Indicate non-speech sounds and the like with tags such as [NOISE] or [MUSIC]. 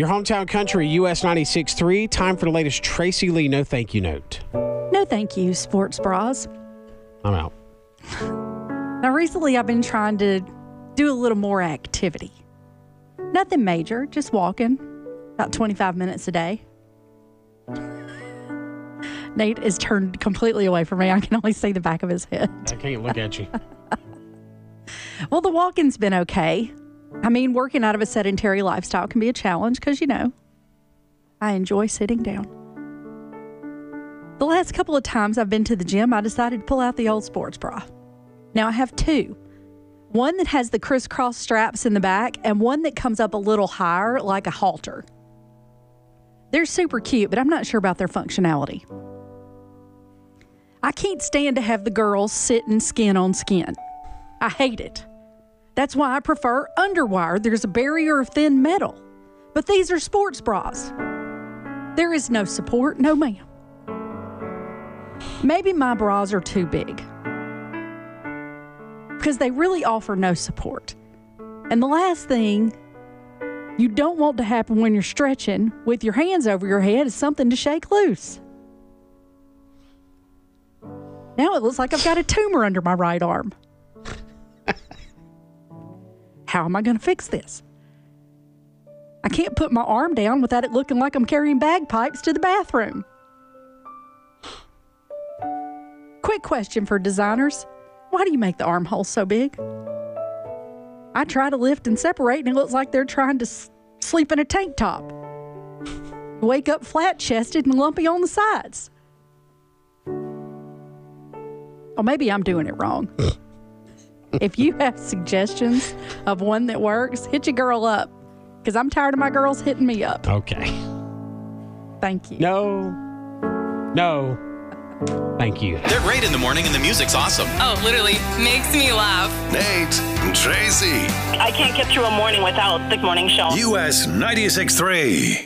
Your hometown country, US 96.3. Time for the latest Tracy Lee no thank you note. No, thank you, sports bras. I'm out. [LAUGHS] Now, recently I've been trying to do a little more activity. Nothing major, just walking about 25 minutes a day. [LAUGHS] Nate is turned completely away from me. I can only see the back of his head. I can't look at you. [LAUGHS] Well, the walking's been okay. I mean, working out of a sedentary lifestyle can be a challenge because, you know, I enjoy sitting down. The last couple of times I've been to the gym, I decided to pull out the old sports bra. Now I have two one that has the crisscross straps in the back, and one that comes up a little higher like a halter. They're super cute, but I'm not sure about their functionality. I can't stand to have the girls sitting skin on skin. I hate it. That's why I prefer underwire. There's a barrier of thin metal. But these are sports bras. There is no support, no ma'am. Maybe my bras are too big because they really offer no support. And the last thing you don't want to happen when you're stretching with your hands over your head is something to shake loose. Now it looks like I've got a tumor under my right arm. How am I going to fix this? I can't put my arm down without it looking like I'm carrying bagpipes to the bathroom. Quick question for designers Why do you make the armhole so big? I try to lift and separate, and it looks like they're trying to s- sleep in a tank top. Wake up flat chested and lumpy on the sides. Or maybe I'm doing it wrong. If you have suggestions of one that works, hit your girl up because I'm tired of my girls hitting me up. Okay. Thank you. No. No. Thank you. They're great in the morning and the music's awesome. Oh, literally makes me laugh. Nate and Tracy. I can't get through a morning without the morning show. US 96.3.